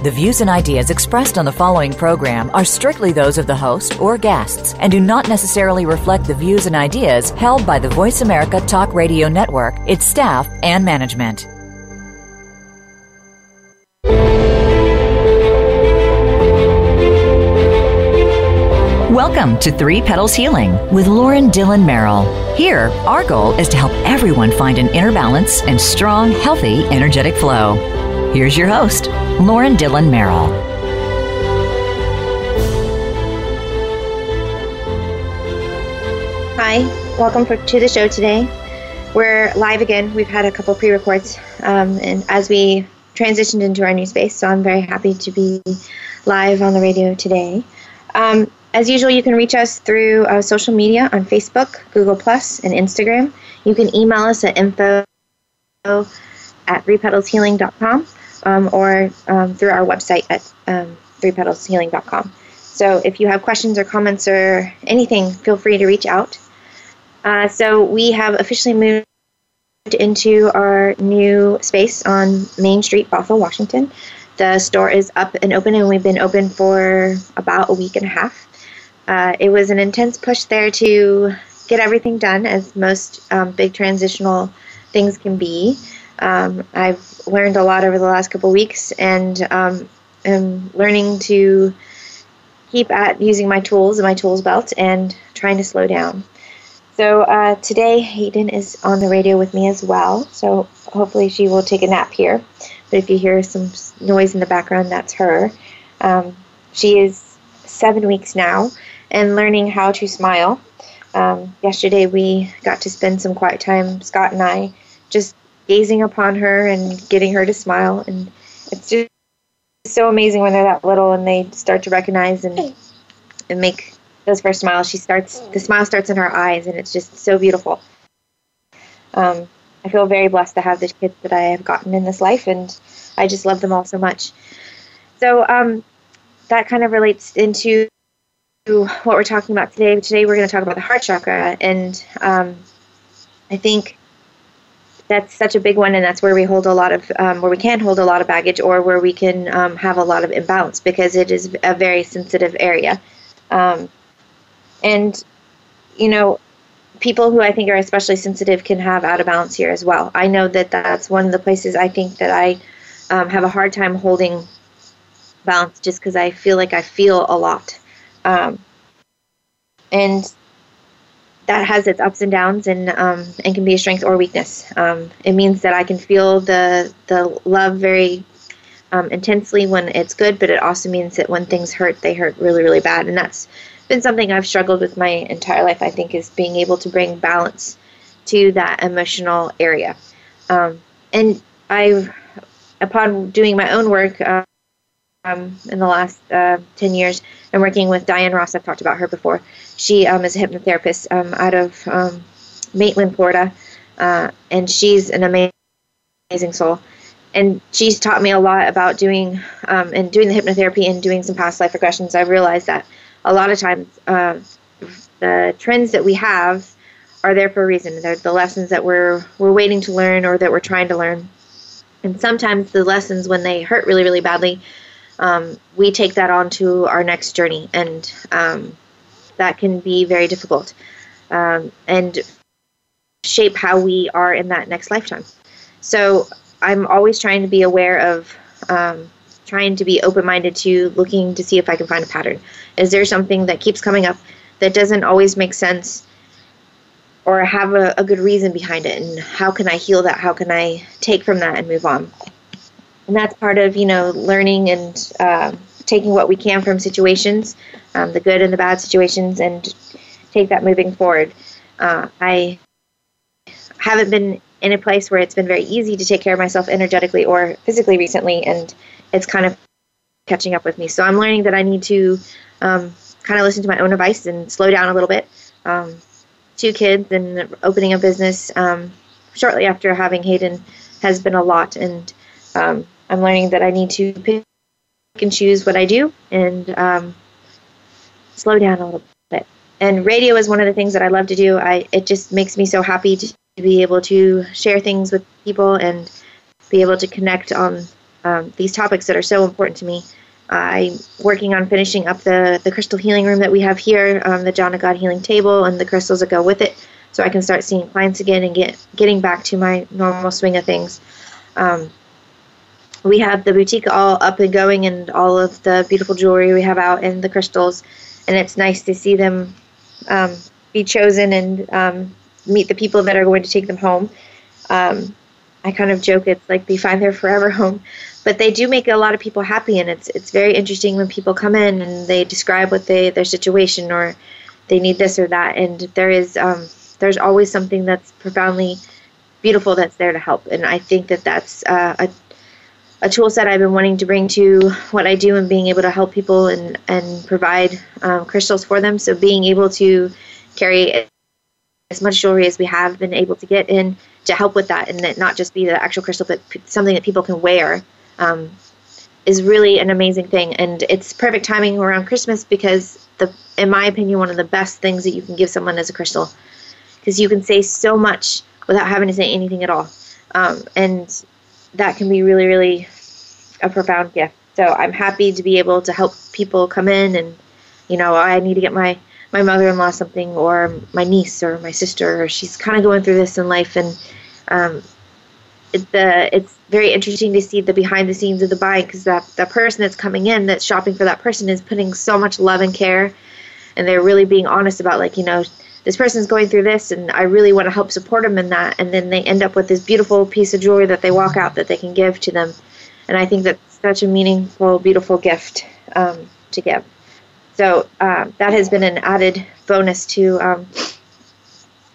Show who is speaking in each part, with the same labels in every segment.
Speaker 1: The views and ideas expressed on the following program are strictly those of the host or guests and do not necessarily reflect the views and ideas held by the Voice America Talk Radio Network, its staff, and management. Welcome to Three Petals Healing with Lauren Dillon Merrill. Here, our goal is to help everyone find an inner balance and strong, healthy, energetic flow. Here's your host, Lauren Dillon Merrill.
Speaker 2: Hi, welcome for, to the show today. We're live again. We've had a couple pre records um, and as we transitioned into our new space, so I'm very happy to be live on the radio today. Um, as usual, you can reach us through uh, social media on Facebook, Google Plus, and Instagram. You can email us at info at threepetalshealing.com um, or um, through our website at um, threepetalshealing.com. So if you have questions or comments or anything, feel free to reach out. Uh, so we have officially moved into our new space on Main Street, Bothell, Washington. The store is up and open, and we've been open for about a week and a half. Uh, it was an intense push there to get everything done, as most um, big transitional things can be. Um, I've learned a lot over the last couple weeks, and um, am learning to keep at using my tools and my tools belt and trying to slow down. So uh, today, Hayden is on the radio with me as well. So hopefully, she will take a nap here. But if you hear some noise in the background, that's her. Um, she is seven weeks now and learning how to smile. Um, yesterday, we got to spend some quiet time, Scott and I, just gazing upon her and getting her to smile. And it's just so amazing when they're that little and they start to recognize and and make those first smiles. She starts the smile starts in her eyes, and it's just so beautiful. Um, I feel very blessed to have the kids that I have gotten in this life, and I just love them all so much. So um, that kind of relates into what we're talking about today. Today we're going to talk about the heart chakra, and um, I think that's such a big one, and that's where we hold a lot of, um, where we can hold a lot of baggage, or where we can um, have a lot of imbalance because it is a very sensitive area. Um, and you know, people who I think are especially sensitive can have out of balance here as well. I know that that's one of the places I think that I um, have a hard time holding balance just because I feel like I feel a lot. Um, and that has its ups and downs and um, and can be a strength or weakness. Um, it means that I can feel the the love very um, intensely when it's good, but it also means that when things hurt, they hurt really really bad, and that's been something I've struggled with my entire life. I think is being able to bring balance to that emotional area, um, and I've upon doing my own work. Uh, um, in the last uh, 10 years and working with Diane Ross. I've talked about her before. She um, is a hypnotherapist um, out of um, Maitland, Florida, uh, and she's an amazing soul. And she's taught me a lot about doing um, and doing the hypnotherapy and doing some past life regressions. I realized that a lot of times uh, the trends that we have are there for a reason. They're the lessons that we're we're waiting to learn or that we're trying to learn. And sometimes the lessons, when they hurt really, really badly, um, we take that on to our next journey, and um, that can be very difficult um, and shape how we are in that next lifetime. So I'm always trying to be aware of um, trying to be open minded to looking to see if I can find a pattern. Is there something that keeps coming up that doesn't always make sense? Or have a, a good reason behind it, and how can I heal that? How can I take from that and move on? And that's part of you know learning and uh, taking what we can from situations, um, the good and the bad situations, and take that moving forward. Uh, I haven't been in a place where it's been very easy to take care of myself energetically or physically recently, and it's kind of catching up with me. So I'm learning that I need to um, kind of listen to my own advice and slow down a little bit. Um, two kids and opening a business um, shortly after having Hayden has been a lot, and um, I'm learning that I need to pick and choose what I do and um, slow down a little bit. And radio is one of the things that I love to do. I it just makes me so happy to be able to share things with people and be able to connect on um, these topics that are so important to me. I'm working on finishing up the, the crystal healing room that we have here, um, the John of God healing table, and the crystals that go with it, so I can start seeing clients again and get getting back to my normal swing of things. Um, we have the boutique all up and going, and all of the beautiful jewelry we have out, and the crystals, and it's nice to see them um, be chosen and um, meet the people that are going to take them home. Um, I kind of joke it's like they find their forever home, but they do make a lot of people happy, and it's it's very interesting when people come in and they describe what they their situation or they need this or that, and there is um, there's always something that's profoundly beautiful that's there to help, and I think that that's uh, a a tool set I've been wanting to bring to what I do and being able to help people and and provide um, crystals for them. So being able to carry as much jewelry as we have been able to get in to help with that, and that not just be the actual crystal, but something that people can wear, um, is really an amazing thing. And it's perfect timing around Christmas because the, in my opinion, one of the best things that you can give someone is a crystal, because you can say so much without having to say anything at all, um, and that can be really, really a profound gift. So I'm happy to be able to help people come in and, you know, I need to get my my mother-in-law something or my niece or my sister or she's kind of going through this in life and um, it, the it's very interesting to see the behind the scenes of the buying because that the person that's coming in that's shopping for that person is putting so much love and care and they're really being honest about like you know this person's going through this and I really want to help support them in that and then they end up with this beautiful piece of jewelry that they walk out that they can give to them and I think that's such a meaningful beautiful gift um, to give so uh, that has been an added bonus to um,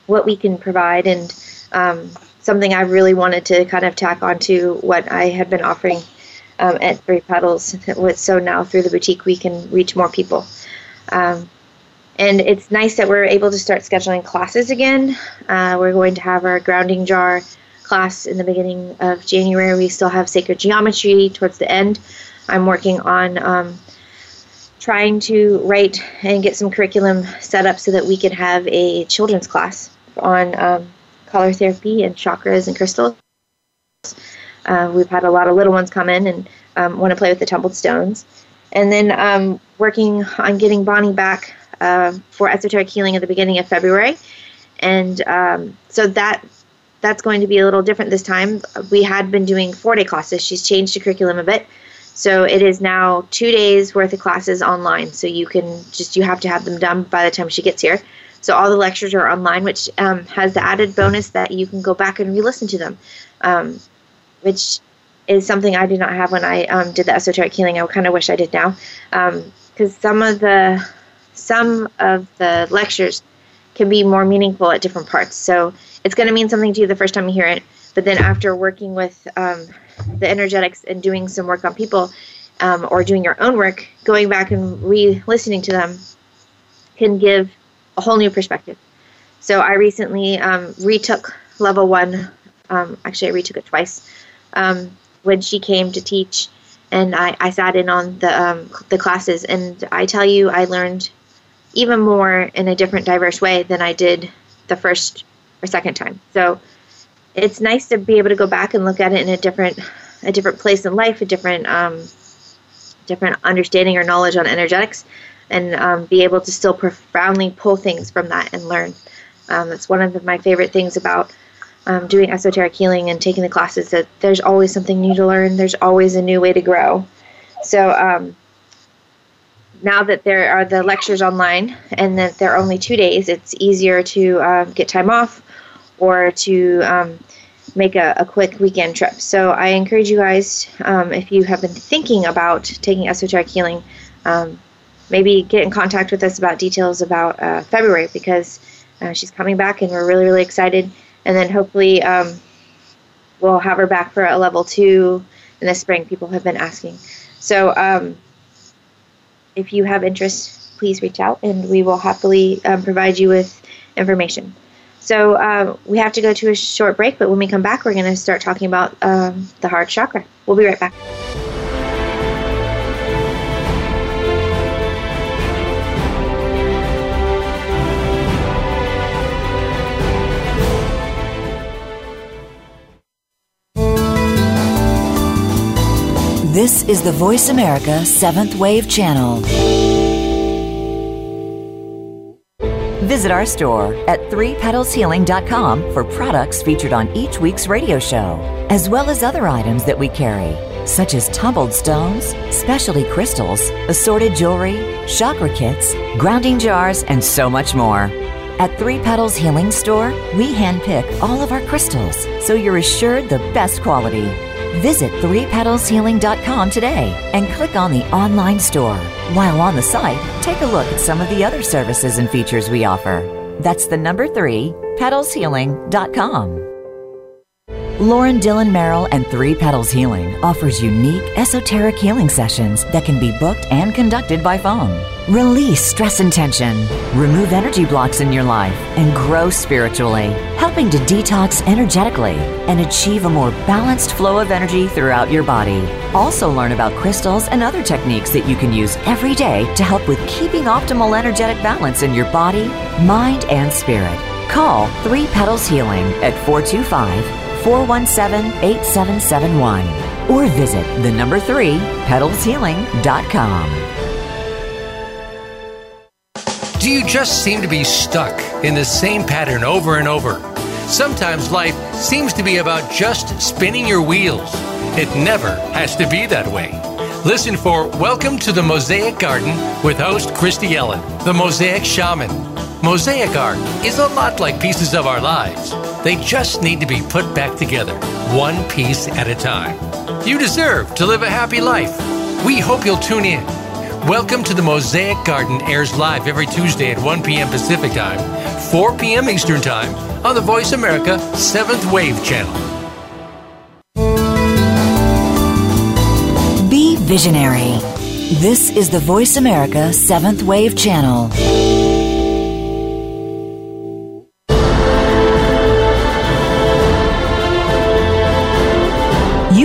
Speaker 2: what we can provide and um, something I really wanted to kind of tack onto what I had been offering um, at Three Petals. So now through the boutique, we can reach more people. Um, and it's nice that we're able to start scheduling classes again. Uh, we're going to have our grounding jar class in the beginning of January. We still have sacred geometry towards the end. I'm working on um, trying to write and get some curriculum set up so that we can have a children's class on um, color therapy and chakras and crystals. Uh, we've had a lot of little ones come in and um, want to play with the tumbled stones. And then um, working on getting Bonnie back uh, for esoteric healing at the beginning of February. And um, so that that's going to be a little different this time. We had been doing four day classes. She's changed the curriculum a bit. So it is now two days worth of classes online. So you can just, you have to have them done by the time she gets here. So all the lectures are online, which um, has the added bonus that you can go back and re-listen to them, um, which is something I did not have when I um, did the esoteric healing. I kind of wish I did now, because um, some of the some of the lectures can be more meaningful at different parts. So it's going to mean something to you the first time you hear it, but then after working with um, the energetics and doing some work on people um, or doing your own work, going back and re listening to them can give a whole new perspective. So I recently um, retook level one. Um, actually, I retook it twice um, when she came to teach, and I, I sat in on the um, the classes. And I tell you, I learned even more in a different, diverse way than I did the first or second time. So it's nice to be able to go back and look at it in a different a different place in life, a different um, different understanding or knowledge on energetics, and um, be able to still profoundly pull things from that and learn. Um, that's one of the, my favorite things about um, doing esoteric healing and taking the classes. That there's always something new to learn. There's always a new way to grow. So um, now that there are the lectures online and that they're only two days, it's easier to uh, get time off or to um, make a, a, quick weekend trip. So I encourage you guys, um, if you have been thinking about taking esoteric healing, um, maybe get in contact with us about details about uh, February because uh, she's coming back and we're really, really excited. And then hopefully um, we'll have her back for a level two in the spring. People have been asking. So um, if you have interest, please reach out and we will happily um, provide you with information. So uh, we have to go to a short break, but when we come back, we're going to start talking about um, the heart chakra. We'll be right back.
Speaker 1: This is the Voice America Seventh Wave Channel. Visit our store at 3petalshealing.com for products featured on each week's radio show, as well as other items that we carry, such as tumbled stones, specialty crystals, assorted jewelry, chakra kits, grounding jars, and so much more. At Three Petals Healing Store, we handpick all of our crystals so you're assured the best quality. Visit 3petalshealing.com today and click on the online store. While on the site, take a look at some of the other services and features we offer. That's the number 3, petalshealing.com. Lauren Dillon Merrill and Three Petals Healing offers unique esoteric healing sessions that can be booked and conducted by phone. Release stress and tension, remove energy blocks in your life, and grow spiritually, helping to detox energetically and achieve a more balanced flow of energy throughout your body. Also, learn about crystals and other techniques that you can use every day to help with keeping optimal energetic balance in your body, mind, and spirit. Call Three Petals Healing at 425 417 8771 or visit the number 3 petalshealing.com.
Speaker 3: Do you just seem to be stuck in the same pattern over and over? Sometimes life seems to be about just spinning your wheels. It never has to be that way. Listen for Welcome to the Mosaic Garden with host Christy Ellen, the Mosaic Shaman. Mosaic art is a lot like pieces of our lives. They just need to be put back together, one piece at a time. You deserve to live a happy life. We hope you'll tune in. Welcome to the Mosaic Garden airs live every Tuesday at 1 p.m. Pacific Time, 4 p.m. Eastern Time on the Voice America 7th Wave Channel.
Speaker 1: Be visionary. This is the Voice America 7th Wave Channel.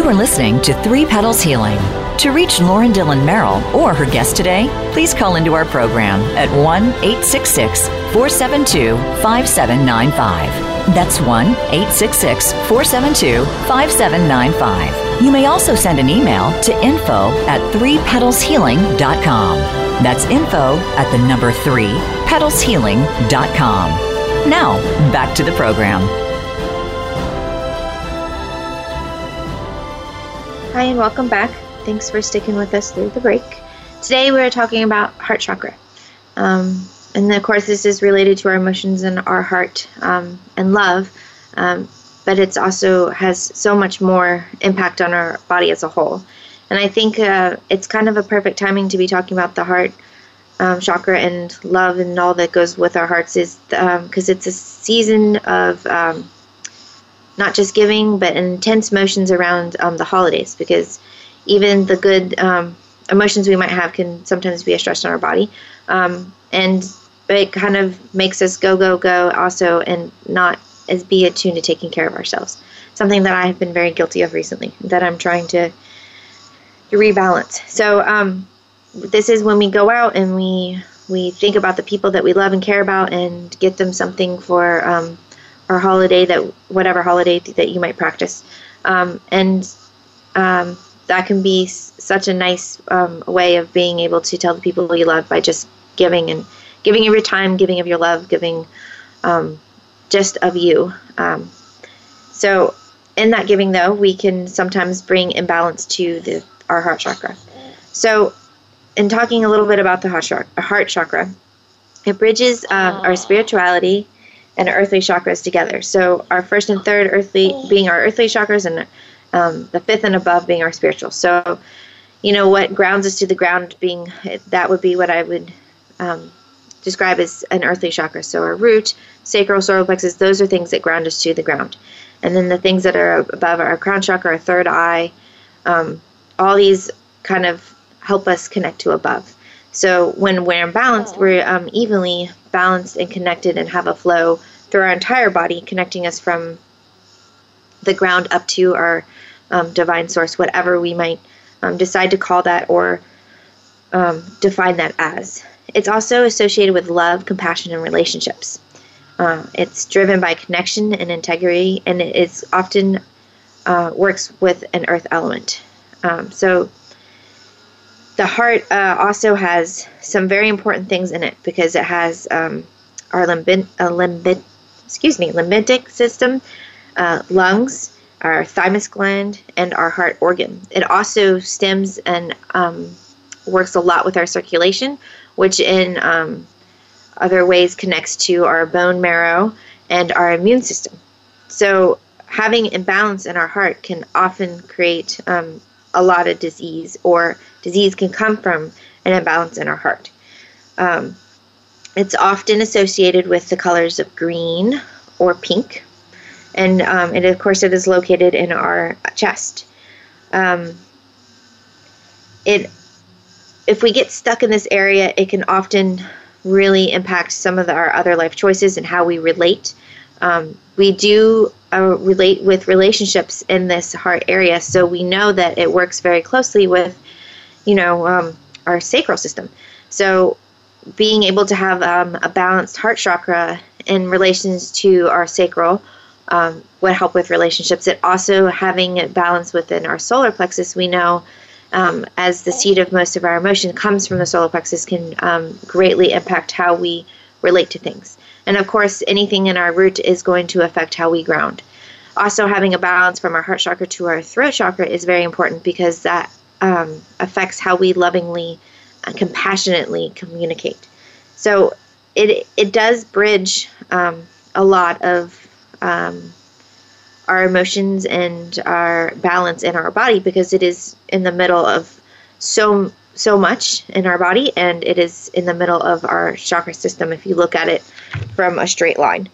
Speaker 1: Are listening to Three Petals Healing. To reach Lauren Dillon Merrill or her guest today, please call into our program at 1 866 472 5795. That's 1 866 472 5795. You may also send an email to info at 3petalshealing.com. That's info at the number 3 petalshealing.com. Now, back to the program.
Speaker 2: Hi, and welcome back. Thanks for sticking with us through the break. Today, we're talking about heart chakra. Um, and of course, this is related to our emotions and our heart um, and love, um, but it's also has so much more impact on our body as a whole. And I think uh, it's kind of a perfect timing to be talking about the heart um, chakra and love and all that goes with our hearts, is because it's a season of um, not just giving, but intense emotions around um, the holidays because even the good um, emotions we might have can sometimes be a stress on our body. Um, and it kind of makes us go, go, go also and not as be attuned to taking care of ourselves. Something that I have been very guilty of recently that I'm trying to, to rebalance. So um, this is when we go out and we we think about the people that we love and care about and get them something for um, or holiday that whatever holiday that you might practice, um, and um, that can be s- such a nice um, way of being able to tell the people you love by just giving and giving of your time, giving of your love, giving um, just of you. Um, so, in that giving, though, we can sometimes bring imbalance to the our heart chakra. So, in talking a little bit about the heart chakra, heart chakra it bridges um, our spirituality and earthly chakras together. So our first and third earthly being our earthly chakras, and um, the fifth and above being our spiritual. So, you know, what grounds us to the ground being that would be what I would um, describe as an earthly chakra. So our root, sacral, solar plexus, those are things that ground us to the ground. And then the things that are above our crown chakra, our third eye, um, all these kind of help us connect to above. So when we're balanced, we're um, evenly balanced and connected and have a flow through our entire body, connecting us from the ground up to our um, divine source, whatever we might um, decide to call that or um, define that as. It's also associated with love, compassion, and relationships. Uh, it's driven by connection and integrity, and it is often uh, works with an earth element. Um, so the heart uh, also has some very important things in it because it has um, our limbic, uh, limbic, excuse me, limbic system, uh, lungs, our thymus gland, and our heart organ. It also stems and um, works a lot with our circulation, which in um, other ways connects to our bone marrow and our immune system. So having imbalance in our heart can often create um, a lot of disease, or disease can come from an imbalance in our heart. Um, it's often associated with the colors of green or pink, and um, and of course it is located in our chest. Um, it if we get stuck in this area, it can often really impact some of the, our other life choices and how we relate. Um, we do uh, relate with relationships in this heart area, so we know that it works very closely with, you know, um, our sacral system. So being able to have um, a balanced heart chakra in relations to our sacral um, would help with relationships. It also having it balanced within our solar plexus, we know um, as the seat of most of our emotion comes from the solar plexus, can um, greatly impact how we relate to things. And of course, anything in our root is going to affect how we ground. Also, having a balance from our heart chakra to our throat chakra is very important because that um, affects how we lovingly compassionately communicate. So it it does bridge um, a lot of um, our emotions and our balance in our body because it is in the middle of so so much in our body and it is in the middle of our chakra system if you look at it from a straight line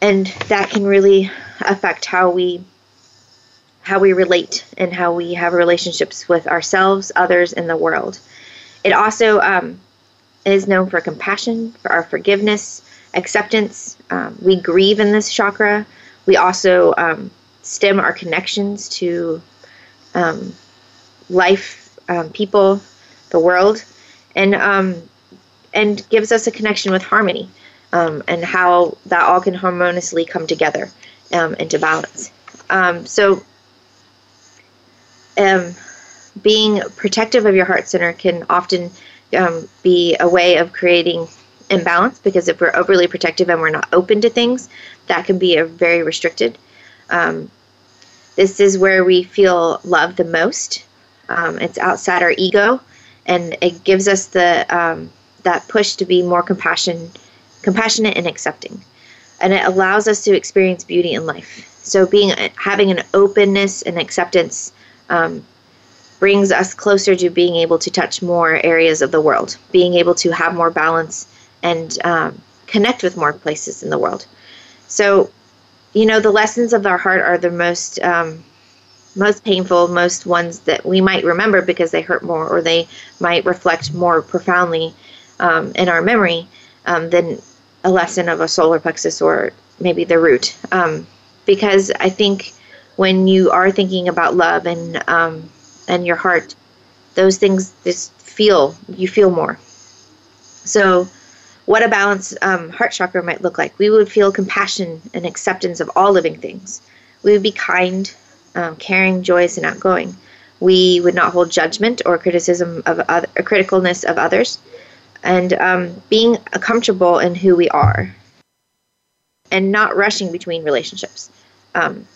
Speaker 2: and that can really affect how we how we relate and how we have relationships with ourselves others and the world it also um, is known for compassion, for our forgiveness, acceptance. Um, we grieve in this chakra. We also um, stem our connections to um, life, um, people, the world, and and gives us a connection with harmony and how that all can harmoniously come together into balance. so. Um, being protective of your heart center can often um, be a way of creating imbalance because if we're overly protective and we're not open to things, that can be a very restricted. Um, this is where we feel love the most. Um, it's outside our ego, and it gives us the um, that push to be more compassion, compassionate and accepting, and it allows us to experience beauty in life. So, being having an openness and acceptance um, brings us closer to being able to touch more areas of the world, being able to have more balance and um, connect with more places in the world. So, you know, the lessons of our heart are the most um, most painful, most ones that we might remember because they hurt more or they might reflect more profoundly um, in our memory um, than a lesson of a solar plexus or maybe the root. Um, because I think when you are thinking about love and um, and your heart, those things just feel, you feel more. So, what a balanced um, heart chakra might look like. We would feel compassion and acceptance of all living things. We would be kind, um, caring, joyous, and outgoing. We would not hold judgment or criticism of other, criticalness of others, and um, being comfortable in who we are, and not rushing between relationships, um,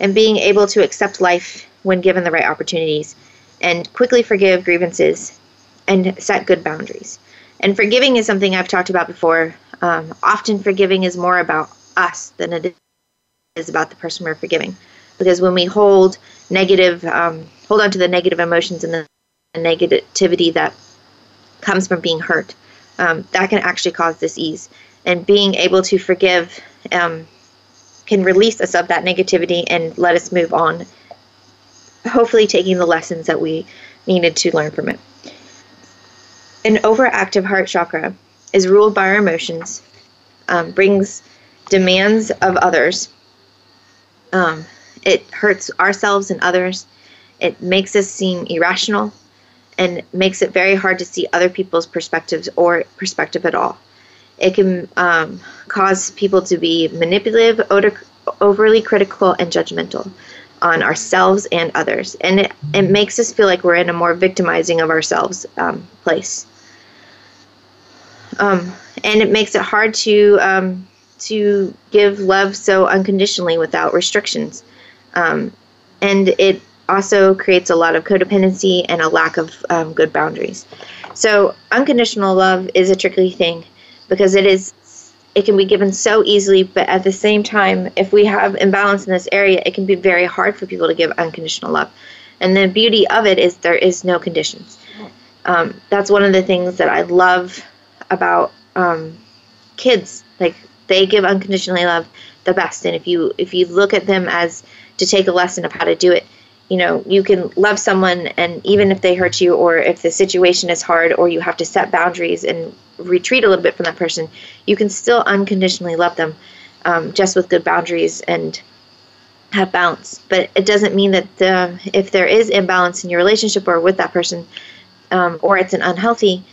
Speaker 2: and being able to accept life when given the right opportunities, and quickly forgive grievances and set good boundaries. And forgiving is something I've talked about before. Um, often, forgiving is more about us than it is about the person we're forgiving. Because when we hold negative, um, hold on to the negative emotions and the negativity that comes from being hurt, um, that can actually cause disease. And being able to forgive um, can release us of that negativity and let us move on hopefully taking the lessons that we needed to learn from it. An overactive heart chakra is ruled by our emotions, um, brings demands of others. Um, it hurts ourselves and others. It makes us seem irrational and makes it very hard to see other people's perspectives or perspective at all. It can um, cause people to be manipulative, overly critical, and judgmental on ourselves and others. And it, it makes us feel like we're in a more victimizing of ourselves um, place. Um, and it makes it hard to um, to give love so unconditionally without restrictions. Um, and it also creates a lot of codependency and a lack of um, good boundaries. So unconditional love is a tricky thing because it is it can be given so easily, but at the same time, if we have imbalance in this area, it can be very hard for people to give unconditional love. And the beauty of it is there is no conditions. Um, that's one of the things that I love about um, kids. Like they give unconditionally love the best, and if you if you look at them as to take a lesson of how to do it, you know you can love someone and even if they hurt you or if the situation is hard or you have to set boundaries and retreat a little bit from that person you can still unconditionally love them um, just with good boundaries and have balance. But it doesn't mean that the, if there is imbalance in your relationship or with that person um, or it's an unhealthy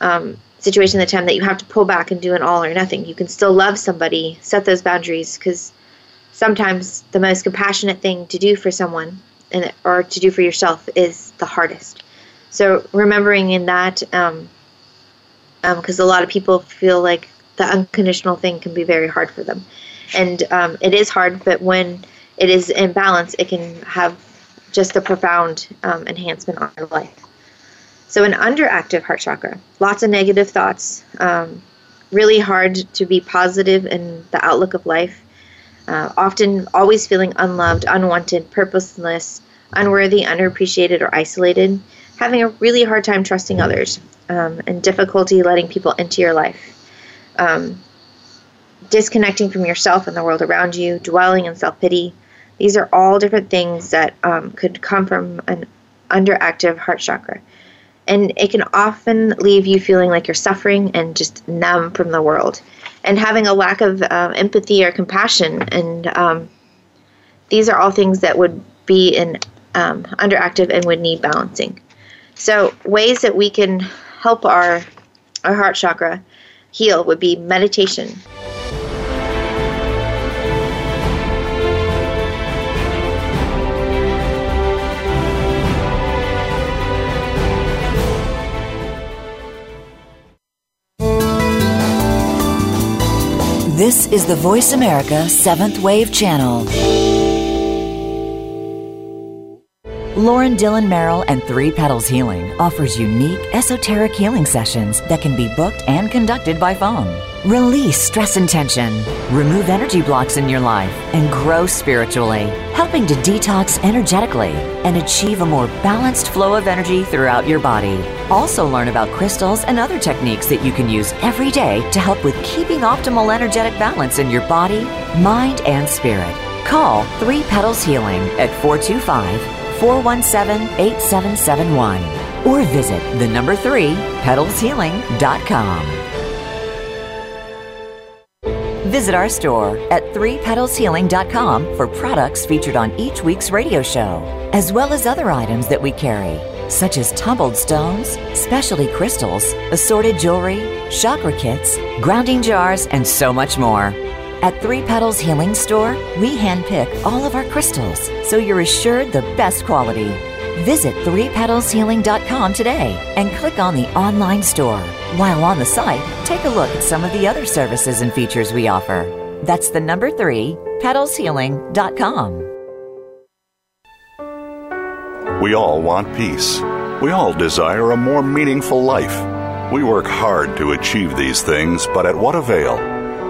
Speaker 2: um, situation at the time that you have to pull back and do an all or nothing. You can still love somebody set those boundaries because sometimes the most compassionate thing to do for someone and or to do for yourself is the hardest. So remembering in that, because um, um, a lot of people feel like the unconditional thing can be very hard for them, and um, it is hard. But when it is in balance, it can have just a profound um, enhancement on your life. So an underactive heart chakra, lots of negative thoughts, um, really hard to be positive in the outlook of life. Uh, often always feeling unloved, unwanted, purposeless, unworthy, underappreciated, or isolated, having a really hard time trusting others, um, and difficulty letting people into your life, um, disconnecting from yourself and the world around you, dwelling in self pity. These are all different things that um, could come from an underactive heart chakra. And it can often leave you feeling like you're suffering and just numb from the world and having a lack of uh, empathy or compassion. And um, these are all things that would be in um, underactive and would need balancing. So ways that we can help our our heart chakra heal would be meditation.
Speaker 1: This is the Voice America Seventh Wave Channel. Lauren Dillon Merrill and Three Petals Healing offers unique esoteric healing sessions that can be booked and conducted by phone. Release stress and tension, remove energy blocks in your life, and grow spiritually, helping to detox energetically and achieve a more balanced flow of energy throughout your body. Also, learn about crystals and other techniques that you can use every day to help with keeping optimal energetic balance in your body, mind, and spirit. Call Three Petals Healing at 425 417 8771 or visit the number 3 petalshealing.com. Visit our store at 3petalshealing.com for products featured on each week's radio show, as well as other items that we carry, such as tumbled stones, specialty crystals, assorted jewelry, chakra kits, grounding jars, and so much more. At Three Petals Healing Store, we handpick all of our crystals, so you're assured the best quality. Visit threepetalshealing.com today and click on the online store. While on the site, take a look at some of the other services and features we offer. That's the number three, petalshealing.com.
Speaker 4: We all want peace. We all desire a more meaningful life. We work hard to achieve these things, but at what avail?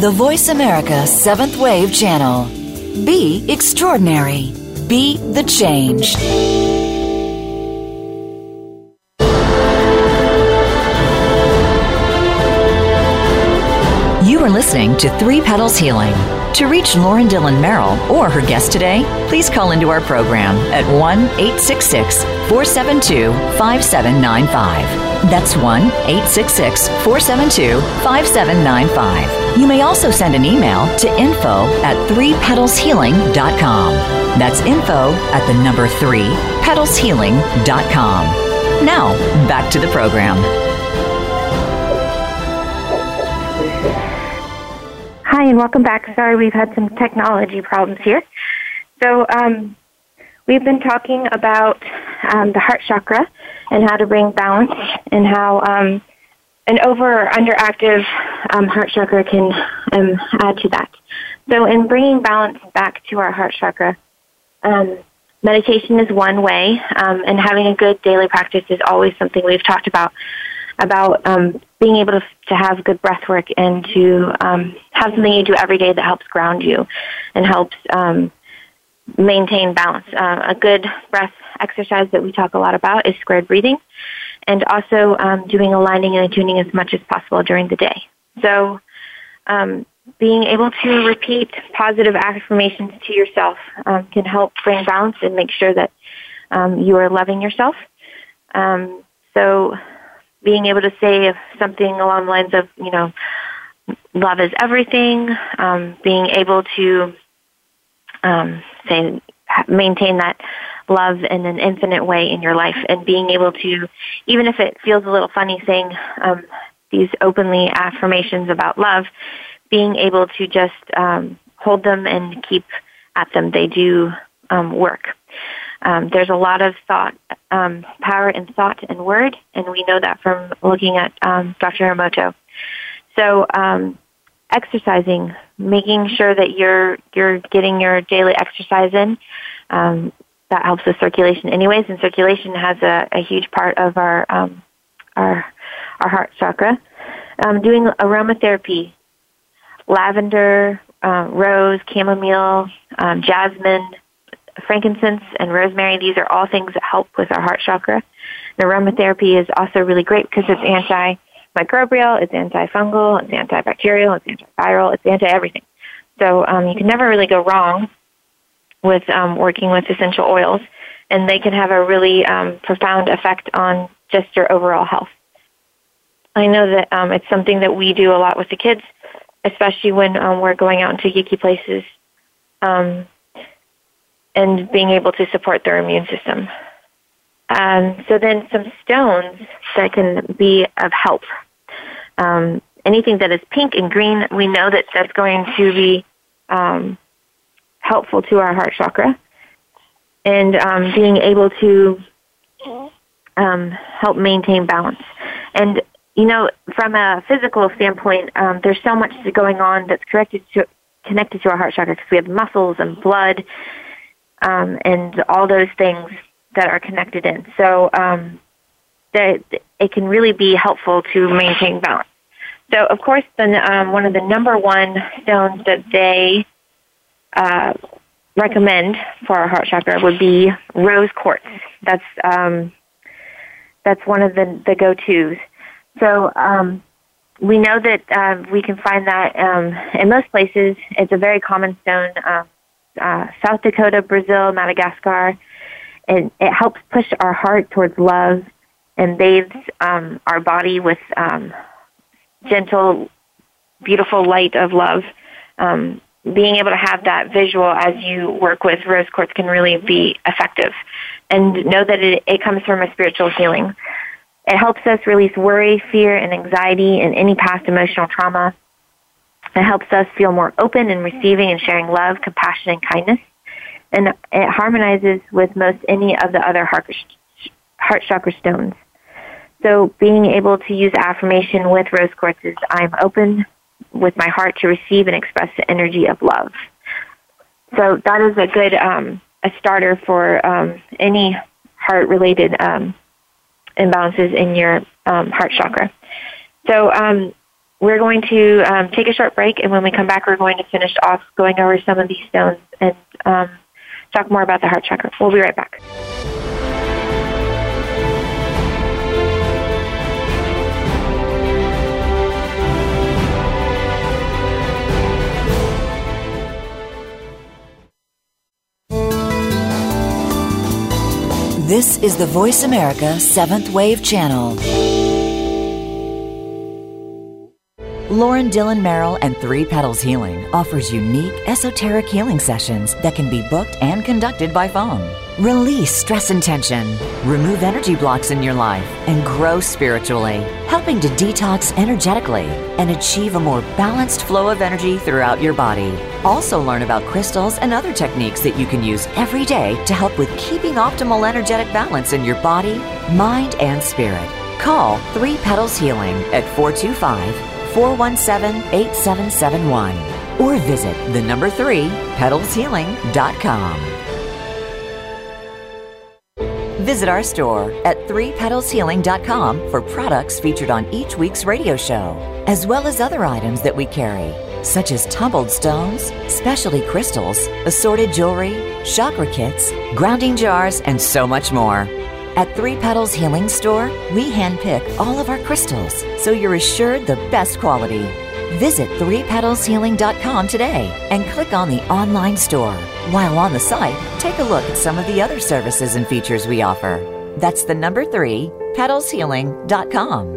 Speaker 1: The Voice America Seventh Wave Channel. Be extraordinary. Be the change. Are listening to Three Petals Healing. To reach Lauren Dillon Merrill or her guest today, please call into our program at 1 866 472 5795. That's 1 866 472 5795. You may also send an email to info at 3petalshealing.com. That's info at the number 3 petalshealing.com. Now, back to the program.
Speaker 2: Hi, and welcome back. Sorry, we've had some technology problems here. So, um, we've been talking about um, the heart chakra and how to bring balance, and how um, an over or underactive um, heart chakra can um, add to that. So, in bringing balance back to our heart chakra, um, meditation is one way, and having a good daily practice is always something we've talked about about um, being able to, to have good breath work and to um, have something you do every day that helps ground you and helps um, maintain balance. Uh, a good breath exercise that we talk a lot about is squared breathing and also um, doing aligning and attuning as much as possible during the day. So um, being able to repeat positive affirmations to yourself um, can help bring balance and make sure that you are loving yourself. so being able to say something along the lines of, you know, love is everything, um, being able to um, say maintain that love in an infinite way in your life, and being able to, even if it feels a little funny, saying um, these openly affirmations about love, being able to just um, hold them and keep at them. They do um, work. Um, there's a lot of thought, um, power in thought and word, and we know that from looking at um, Dr. Emoto. So, um, exercising, making sure that you're you're getting your daily exercise in. Um, that helps with circulation, anyways, and circulation has a, a huge part of our um, our our heart chakra. doing aromatherapy, lavender, uh, rose, chamomile, jasmine frankincense and rosemary, these are all things that help with our heart chakra. And aromatherapy is also really great because it's antimicrobial, it's antifungal, it's antibacterial, it's antiviral, it's anti-everything. So um, you can never really go wrong with um, working with essential oils, and they can have a really um, profound effect on just your overall health. I know that um, it's something that we do a lot with the kids, especially when um, we're going out into yuki places. Um, and being able to support their immune system. Um, so then some stones that can be of help. Um, anything that is pink and green, we know that that's going to be um, helpful to our heart chakra. And um, being able to um, help maintain balance. And, you know, from a physical standpoint, um, there's so much going on that's connected to, connected to our heart chakra because we have muscles and blood um, and all those things that are connected in. So um, that it can really be helpful to maintain balance. So, of course, the, um, one of the number one stones that they uh, recommend for our heart chakra would be rose quartz. That's um, that's one of the, the go-tos. So um, we know that uh, we can find that um, in most places. It's a very common stone. Uh, uh, South Dakota, Brazil, Madagascar. And it helps push our heart towards love and bathes um, our body with um, gentle, beautiful light of love. Um, being able to have that visual as you work with rose quartz can really be effective. And know that it, it comes from a spiritual healing. It helps us release worry, fear, and anxiety and any past emotional trauma. It helps us feel more open in receiving and sharing love, compassion, and kindness. And it harmonizes with most any of the other heart, heart chakra stones. So being able to use affirmation with rose quartz is I'm open with my heart to receive and express the energy of love. So that is a good um, a starter for um, any heart related um, imbalances in your um, heart chakra. So um, we're going to um, take a short break, and when we come back, we're going to finish off going over some of these stones and um, talk more about the heart chakra. We'll be right back.
Speaker 1: This is the Voice America Seventh Wave Channel. Lauren Dillon Merrill and Three Petals Healing offers unique esoteric healing sessions that can be booked and conducted by phone. Release stress and tension, remove energy blocks in your life, and grow spiritually, helping to detox energetically and achieve a more balanced flow of energy throughout your body. Also, learn about crystals and other techniques that you can use every day to help with keeping optimal energetic balance in your body, mind, and spirit. Call Three Petals Healing at 425 417 8771 or visit the number 3 petalshealing.com. Visit our store at 3petalshealing.com for products featured on each week's radio show, as well as other items that we carry, such as tumbled stones, specialty crystals, assorted jewelry, chakra kits, grounding jars, and so much more. At Three Petals Healing Store, we handpick all of our crystals so you're assured the best quality. Visit threepetalshealing.com today and click on the online store. While on the site, take a look at some of the other services and features we offer. That's the number three, petalshealing.com.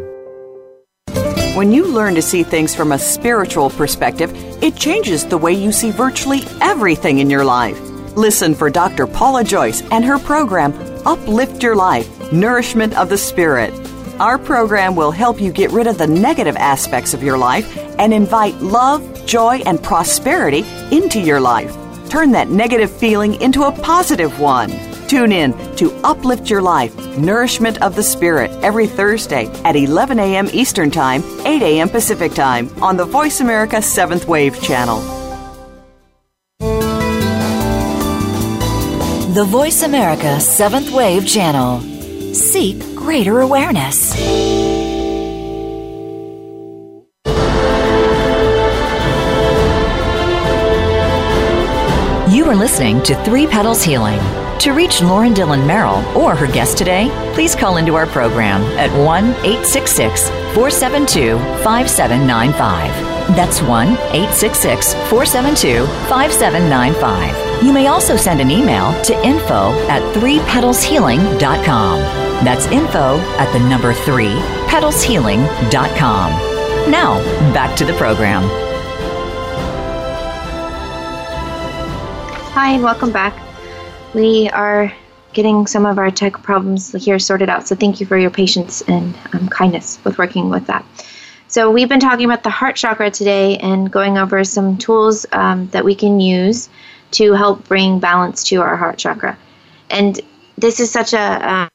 Speaker 5: When you learn to see things from a spiritual perspective, it changes the way you see virtually everything in your life. Listen for Dr. Paula Joyce and her program, Uplift Your Life Nourishment of the Spirit. Our program will help you get rid of the negative aspects of your life and invite love, joy, and prosperity into your life. Turn that negative feeling into a positive one. Tune in to Uplift Your Life Nourishment of the Spirit every Thursday at 11 a.m. Eastern Time, 8 a.m. Pacific Time on the Voice America 7th Wave channel.
Speaker 1: The Voice America Seventh Wave Channel. Seek greater awareness. You are listening to Three Petals Healing. To reach Lauren Dillon Merrill or her guest today, please call into our program at 1 866 472 5795. That's 1 866 472 5795 you may also send an email to info at 3petalshealing.com. That's info at the number 3 petalshealing.com. Now, back to the program.
Speaker 2: Hi, and welcome back. We are getting some of our tech problems here sorted out, so thank you for your patience and um, kindness with working with that. So, we've been talking about the heart chakra today and going over some tools um, that we can use to help bring balance to our heart chakra. And this is such a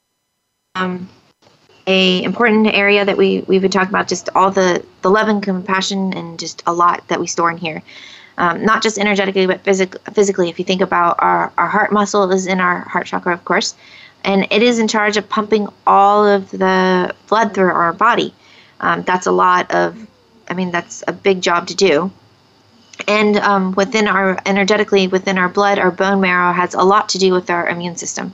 Speaker 2: um, a important area that we we've been talking about. Just all the the love and compassion and just a lot that we store in here. Um, not just energetically, but physic- physically. If you think about our, our heart muscle is in our heart chakra, of course, and it is in charge of pumping all of the blood through our body. Um, that's a lot of, I mean, that's a big job to do and um, within our energetically within our blood our bone marrow has a lot to do with our immune system.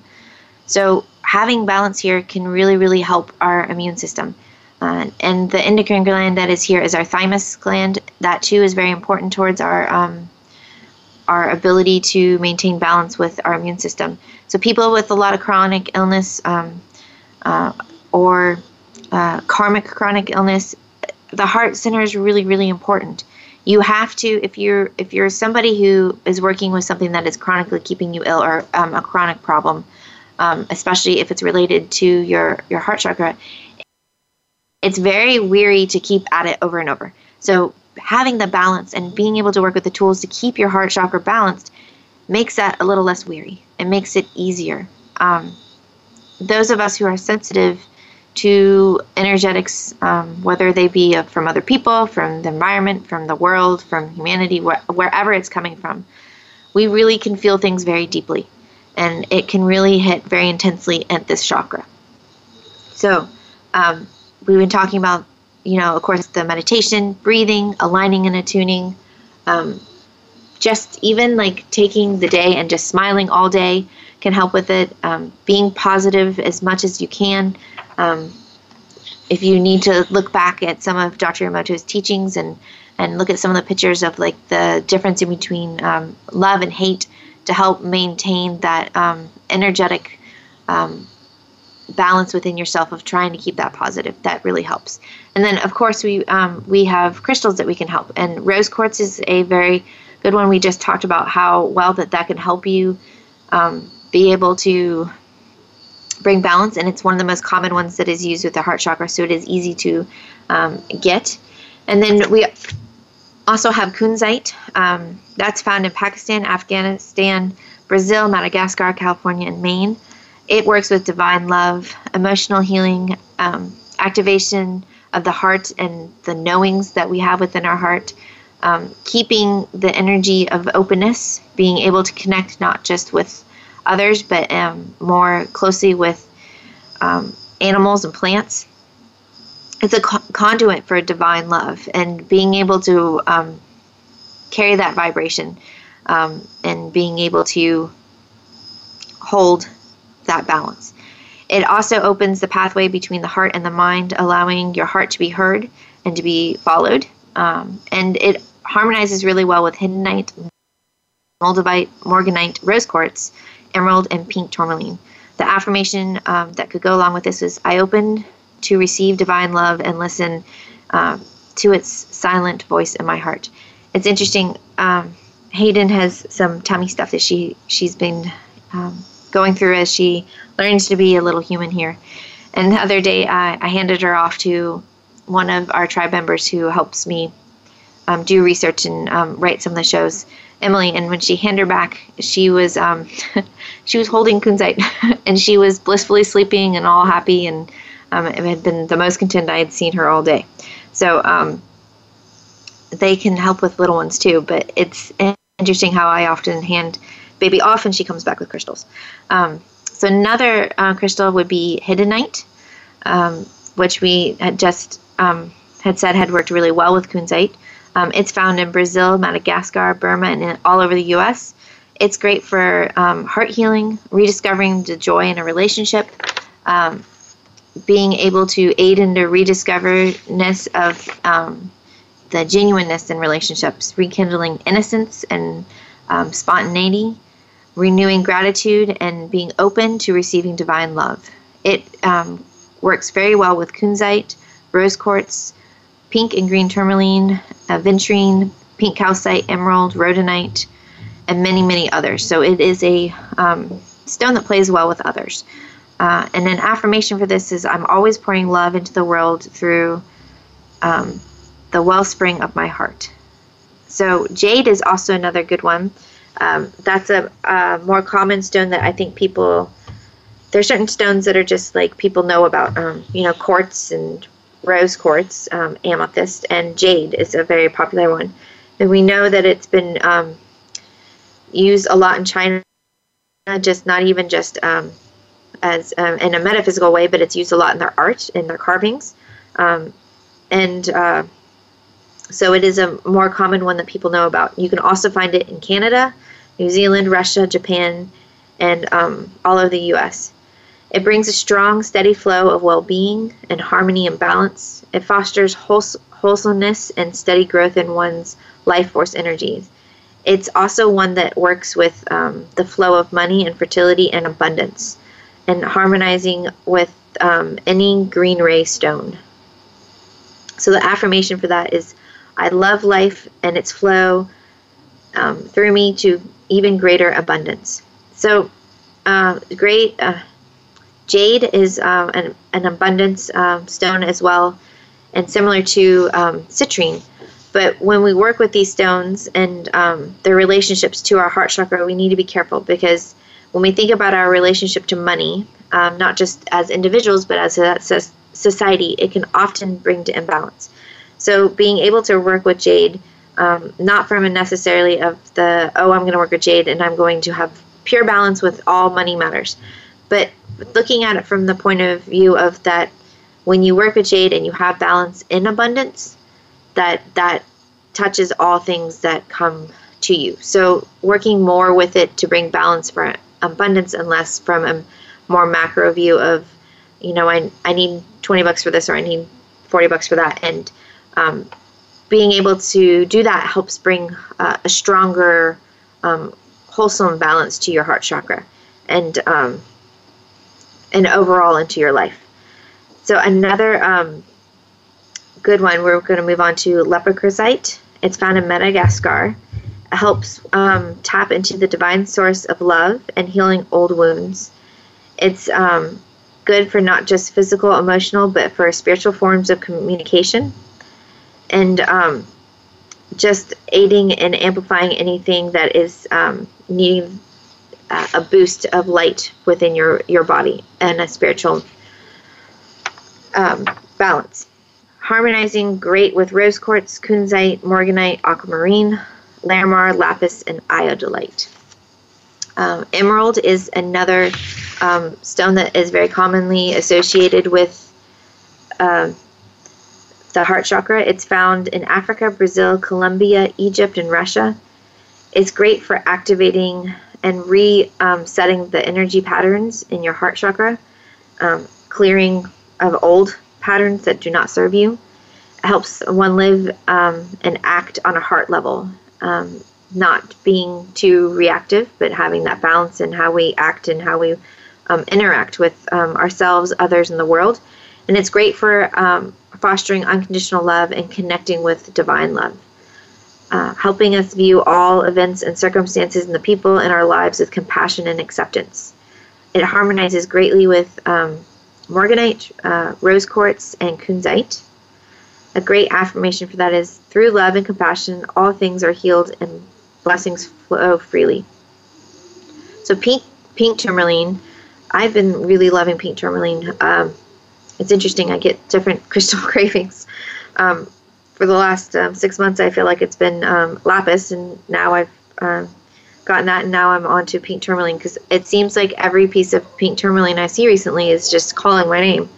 Speaker 2: So having balance here can really really help our immune system. Uh, and the endocrine gland that is here is our thymus gland. That too is very important towards our um, our ability to maintain balance with our immune system. So people with a lot of chronic illness um, uh, or uh, karmic chronic illness the heart center is really really important you have to if you're if you're somebody who is working with something that is chronically keeping you ill or um, a chronic problem um, especially if it's related to your your heart chakra it's very weary to keep at it over and over. So having the balance and being able to work with the tools to keep your heart chakra balanced makes that a little less weary. It makes it easier. Um, those of us who are sensitive to energetics, um, whether they be from other people, from the environment, from the world, from humanity, wh- wherever it's coming from. We really can feel things very deeply, and it can really hit very intensely at this chakra. So, um, we've been talking about you know, of course, the meditation, breathing, aligning and attuning, um, just even like taking the day and just smiling all day can help with it. Um, being positive as much as you can. Um, if you need to look back at some of Dr. Emoto's teachings and and look at some of the pictures of like the difference in between um, love and hate to help maintain that um, energetic um, balance within yourself of trying to keep that positive. That really helps. And then, of course, we um, we have crystals that we can help. And rose quartz is a very good one. We just talked about how well that that can help you um, be able to bring balance. And it's one of the most common ones that is used with the heart chakra, so it is easy to um, get. And then we also have kunzite. Um, that's found in Pakistan, Afghanistan, Brazil, Madagascar, California, and Maine. It works with divine love, emotional healing, um, activation of the heart and the knowings that we have within our heart, um, keeping the energy of openness, being able to connect not just with others, but um, more closely with um, animals and plants. It's a co- conduit for divine love and being able to um, carry that vibration um, and being able to hold that balance. It also opens the pathway between the heart and the mind, allowing your heart to be heard and to be followed. Um, and it harmonizes really well with hiddenite, moldavite, morganite, rose quartz, emerald, and pink tourmaline. The affirmation um, that could go along with this is I open to receive divine love and listen uh, to its silent voice in my heart. It's interesting. Um, Hayden has some tummy stuff that she she's been um, going through as she learns to be a little human here. And the other day, I, I handed her off to one of our tribe members who helps me um, do research and um, write some of the shows, Emily. And when she handed her back, she was um, she was holding kunzite, and she was blissfully sleeping and all happy, and um, it had been the most content I had seen her all day. So um, they can help with little ones too, but it's interesting how I often hand baby off and she comes back with crystals. Um, so another uh, crystal would be hiddenite, um, which we had just um, had said had worked really well with kunzite. Um, it's found in Brazil, Madagascar, Burma, and all over the U.S. It's great for um, heart healing, rediscovering the joy in a relationship, um, being able to aid in the rediscoverness of um, the genuineness in relationships, rekindling innocence and um, spontaneity, renewing gratitude, and being open to receiving divine love. It um, works very well with kunzite, rose quartz, pink and green tourmaline, aventurine, pink calcite, emerald, rhodonite, and many, many others. So it is a um, stone that plays well with others. Uh, and an affirmation for this is I'm always pouring love into the world through um, the wellspring of my heart. So jade is also another good one. Um, that's a, a, more common stone that I think people. There's certain stones that are just like people know about. Um, you know, quartz and rose quartz, um, amethyst, and jade is a very popular one. And we know that it's been um, used a lot in China, just not even just um, as um, in a metaphysical way, but it's used a lot in their art, in their carvings, and uh, so it is a more common one that people know about. You can also find it in Canada, New Zealand, Russia, Japan, and um, all over the U.S. It brings a strong, steady flow of well being and harmony and balance. It fosters wholesomeness and steady growth in one's life force energies. It's also one that works with um, the flow of money and fertility and abundance, and harmonizing with um, any green ray stone. So the affirmation for that is I love life and its flow um, through me to even greater abundance. So, uh, great. Uh, jade is um, an, an abundance um, stone as well, and similar to um, citrine. But when we work with these stones and um, their relationships to our heart chakra, we need to be careful because when we think about our relationship to money, not just as individuals but as a society, it can often bring to imbalance. So being able to work with Jade, not from a necessarily of the oh I'm going to work with Jade and I'm going to have pure balance with all money matters, but looking at it from the point of view of that when you work with jade and you have balance in abundance, that that touches all things that come to you. So working more with it to bring balance for abundance and less from a more macro view of, you know, I, I need 20 bucks for this or I need 40 bucks for that. And um, being able to do that helps bring uh, a stronger, um, wholesome balance to your heart chakra and um, and overall into your life. So another um, good one, we're going to move on to lepidocrocite. It's found in Madagascar. It helps um, tap into the divine source of love and healing old wounds. It's um, good for not just physical, emotional, but for spiritual forms of communication. And um, just aiding and amplifying anything that is um, needing uh, a boost of light within your, your body and a spiritual um, balance. Harmonizing great with rose quartz, kunzite, morganite, aquamarine, larimar, lapis, and iodolite. Um, emerald is another um, stone that is very commonly associated with uh, the heart chakra. It's found in Africa, Brazil, Colombia, Egypt, and Russia. It's great for activating and resetting um, the energy patterns in your heart chakra, um, clearing of old patterns that do not serve you. It helps one live um, and act on a heart level, um, not being too reactive, but having that balance in how we act and how we um, interact with um, ourselves, others, in the world. And it's great for fostering unconditional love and connecting with divine love uh, helping us view all events and circumstances and the people in our lives with compassion and acceptance. It harmonizes greatly with um, morganite, uh, rose quartz, and kunzite. A great affirmation for that is through love and compassion, all things are healed and blessings flow freely. So, pink, pink tourmaline, I've been really loving pink tourmaline. Um, it's interesting, I get different crystal cravings. Um, for the last um, six months, I feel like it's been um, lapis, and now I've uh, gotten that, and now I'm on to pink tourmaline because it seems like every piece of pink tourmaline I see recently is just calling my name.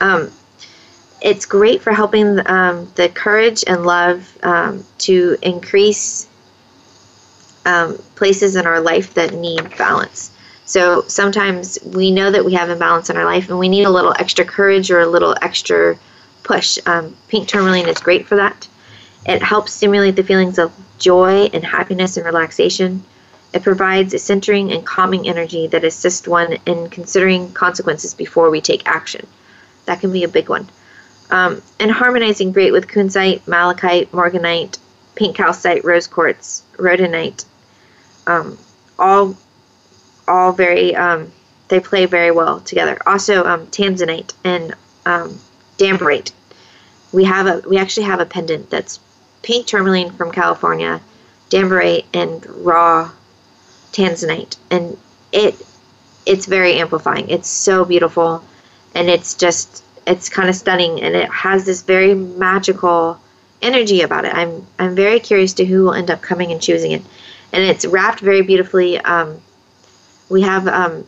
Speaker 2: Um, it's great for helping um, the courage and love um, to increase um, places in our life that need balance. So sometimes we know that we have imbalance in our life, and we need a little extra courage or a little extra push. Um, pink tourmaline is great for that. It helps stimulate the feelings of joy and happiness and relaxation. It provides a centering and calming energy that assists one in considering consequences before we take action. That can be a big one. Um, and harmonizing great with kunzite, malachite, morganite, pink calcite, rose quartz, rhodonite. Um, all, all very, um, they play very well together. Also, um, tanzanite and um, Danburite. We have a we actually have a pendant that's pink tourmaline from California, Danburite, and raw tanzanite, and it it's very amplifying. It's so beautiful, and it's just it's kind of stunning, and it has this very magical energy about it. I'm I'm very curious to who will end up coming and choosing it, and it's wrapped very beautifully. Um, we have um,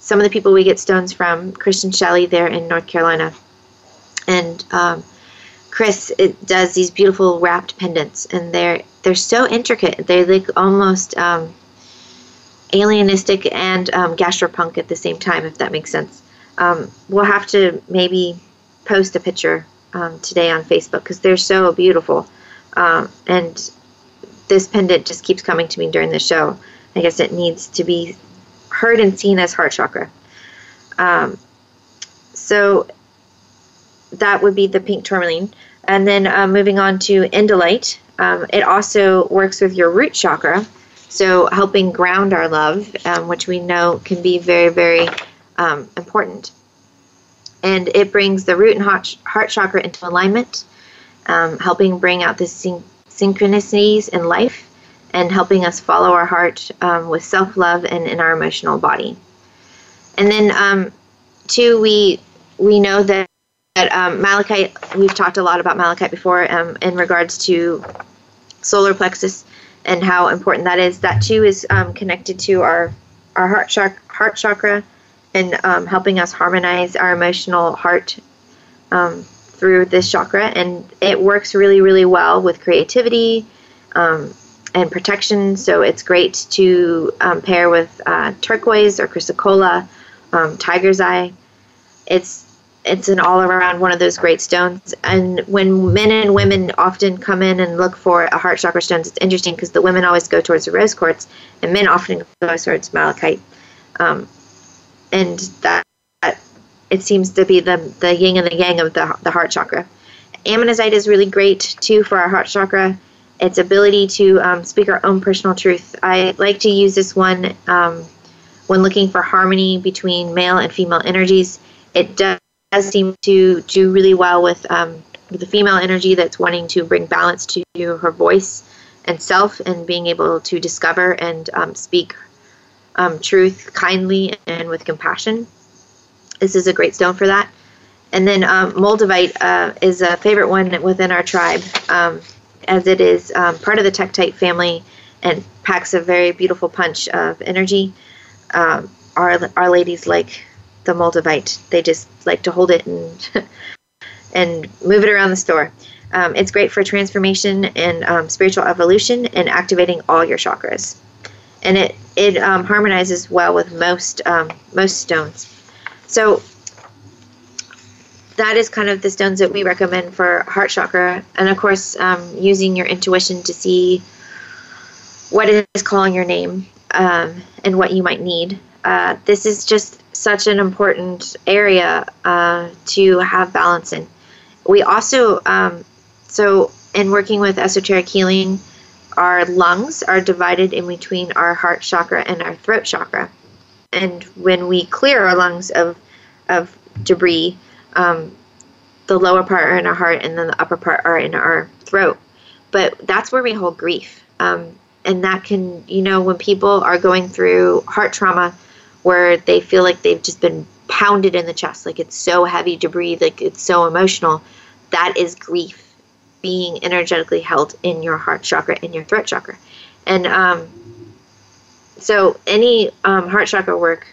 Speaker 2: some of the people we get stones from, Christian Shelley there in North Carolina and um, Chris it does these beautiful wrapped pendants, and they're they're so intricate. They're like almost um, alienistic and um, gastropunk at the same time, if that makes sense. Um, we'll have to maybe post a picture um, today on Facebook because they're so beautiful, um, and this pendant just keeps coming to me during the show. I guess it needs to be heard and seen as heart chakra. Um, so that would be the pink tourmaline. And then uh, moving on to indolite, um, it also works with your root chakra, so helping ground our love, um, which we know can be very, very um, important. And it brings the root and heart, chakra into alignment, um, helping bring out the syn- synchronicities in life and helping us follow our heart um, with self love and in our emotional body. And then, um, two, we we know that but um, malachite, we've talked a lot about malachite before um, in regards to solar plexus and how important that is. That too is um, connected to our our heart chakra, heart chakra and um, helping us harmonize our emotional heart um, through this chakra, and it works really, really well with creativity um, and protection. So it's great to pair with uh, turquoise or chrysocolla, tiger's eye. It's it's an all around one of those great stones. And when men and women often come in and look for a heart chakra stones, it's interesting because the women always go towards the rose quartz, and men often go towards malachite. Um, and that, that, it seems to be the the yin and the yang of the the heart chakra. Ammonite is really great too for our heart chakra. Its ability to um, speak our own personal truth. I like to use this one um, when looking for harmony between male and female energies. It does does seem to do really well with, um, the female energy that's wanting to bring balance to her voice and self and being able to discover and um, speak um, truth kindly and with compassion. This is a great stone for that. And then um, Moldavite uh, is a favorite one within our tribe, um, as it is um, part of the Tektite family and packs a very beautiful punch of energy. Um, our, our ladies like the Moldavite. They just like to hold it and and move it around the store. Um, it's great for transformation and um, spiritual evolution and activating all your chakras. And it it um, harmonizes well with most um, most stones. So that is kind of the stones that we recommend for heart chakra, and of course, um, using your intuition to see what is calling your name um, and what you might need. Uh, this is just such an important area uh, to have balance in. We also, um, so in working with esoteric healing, our lungs are divided in between our heart chakra and our throat chakra. And when we clear our lungs of, of debris, um, the lower part are in our heart and then the upper part are in our throat. But that's where we hold grief. Um, and that can, you know, when people are going through heart trauma, where they feel like they've just been pounded in the chest, like it's so heavy to breathe, like it's so emotional. That is grief being energetically held in your heart chakra, in your throat chakra. And um, so any um, heart chakra work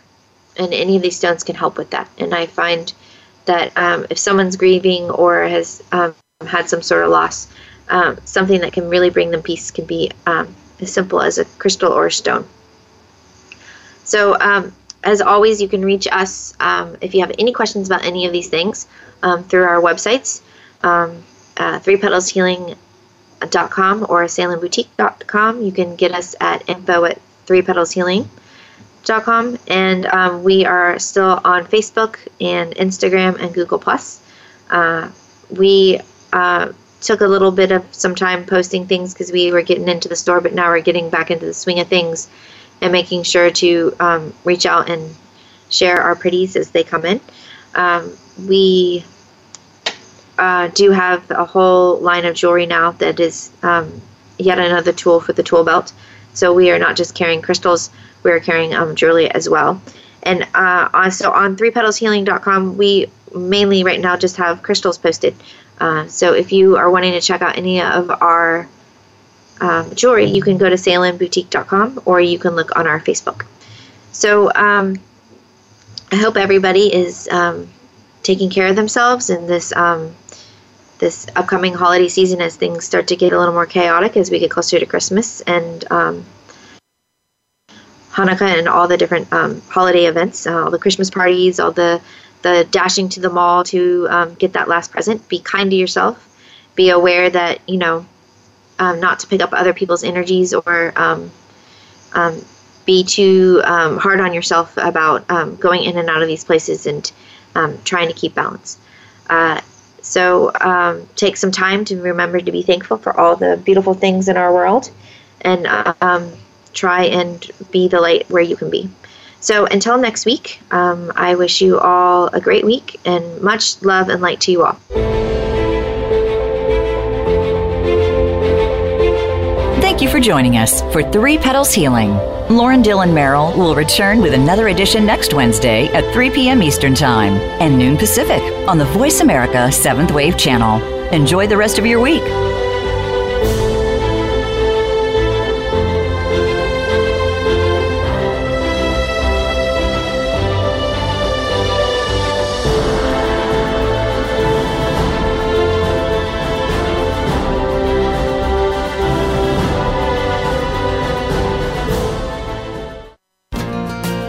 Speaker 2: and any of these stones can help with that. And I find that um, if someone's grieving or has um, had some sort of loss, um, something that can really bring them peace can be um, as simple as a crystal or a stone. So, as always, you can reach us um, if you have any questions about any of these things um, through our websites, um, uh, threepetalshealing.com or salemBoutique.com. You can get us at info at threepetalshealing.com. And um, we are still on Facebook and Instagram and Google+. Uh, we uh, took a little bit of some time posting things because we were getting into the store, but now we're getting back into the swing of things and making sure to um, reach out and share our pretties as they come in. Um, we uh, do have a whole line of jewelry now that is um, yet another tool for the tool belt. So we are not just carrying crystals, we are carrying um, jewelry as well. And uh, also on threepetalshealing.com, we mainly right now just have crystals posted. Uh, so if you are wanting to check out any of our um, jewelry, you can go to salemboutique.com or you can look on our Facebook. So um, I hope everybody is um, taking care of themselves in this um, this upcoming holiday season as things start to get a little more chaotic as we get closer to Christmas and um, Hanukkah and all the different um, holiday events, uh, all the Christmas parties, all the the dashing to the mall to get that last present. Be kind to yourself. Be aware that you know um, not to pick up other people's energies or um, um, be too um, hard on yourself about um, going in and out of these places and um, trying to keep balance. Uh, so take some time to remember to be thankful for all the beautiful things in our world and try and be the light where you can be. So until next week, I wish you all a great week and much love and light to you all.
Speaker 1: Thank you for joining us for Three Petals Healing. Lauren Dillon Merrill will return with another edition next Wednesday at 3 p.m. Eastern Time and noon Pacific on the Voice America 7th Wave channel. Enjoy the rest of your week.